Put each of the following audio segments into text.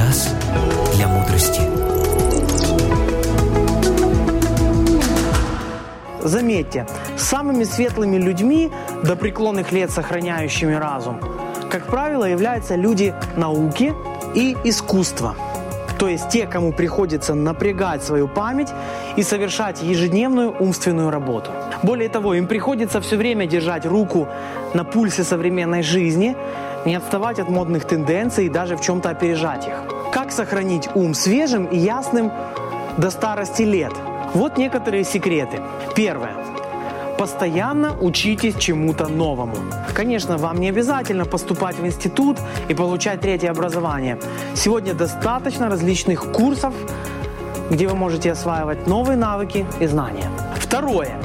Час для мудрости. Заметьте, самыми светлыми людьми, до преклонных лет сохраняющими разум, как правило, являются люди науки и искусства. То есть те, кому приходится напрягать свою память и совершать ежедневную умственную работу. Более того, им приходится все время держать руку на пульсе современной жизни, не отставать от модных тенденций и даже в чем-то опережать их. Как сохранить ум свежим и ясным до старости лет? Вот некоторые секреты. Первое. Постоянно учитесь чему-то новому. Конечно, вам не обязательно поступать в институт и получать третье образование. Сегодня достаточно различных курсов, где вы можете осваивать новые навыки и знания. Второе.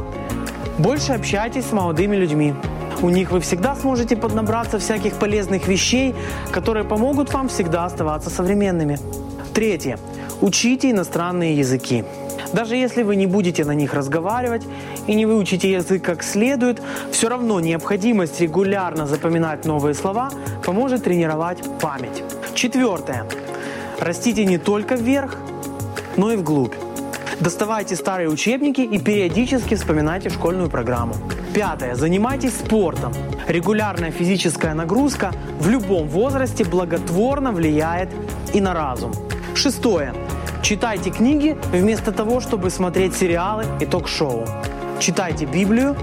Больше общайтесь с молодыми людьми. У них вы всегда сможете поднабраться всяких полезных вещей, которые помогут вам всегда оставаться современными. Третье. Учите иностранные языки. Даже если вы не будете на них разговаривать и не выучите язык как следует, все равно необходимость регулярно запоминать новые слова поможет тренировать память. Четвертое. Растите не только вверх, но и вглубь. Доставайте старые учебники и периодически вспоминайте школьную программу. Пятое. Занимайтесь спортом. Регулярная физическая нагрузка в любом возрасте благотворно влияет и на разум. Шестое. Читайте книги вместо того, чтобы смотреть сериалы и ток-шоу. Читайте Библию,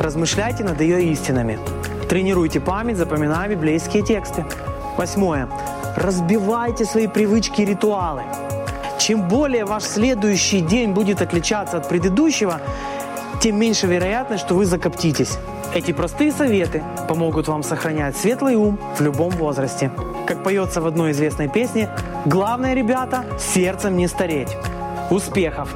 размышляйте над ее истинами. Тренируйте память, запоминая библейские тексты. Восьмое. Разбивайте свои привычки и ритуалы. Чем более ваш следующий день будет отличаться от предыдущего, тем меньше вероятность, что вы закоптитесь. Эти простые советы помогут вам сохранять светлый ум в любом возрасте. Как поется в одной известной песне, главное, ребята, сердцем не стареть. Успехов!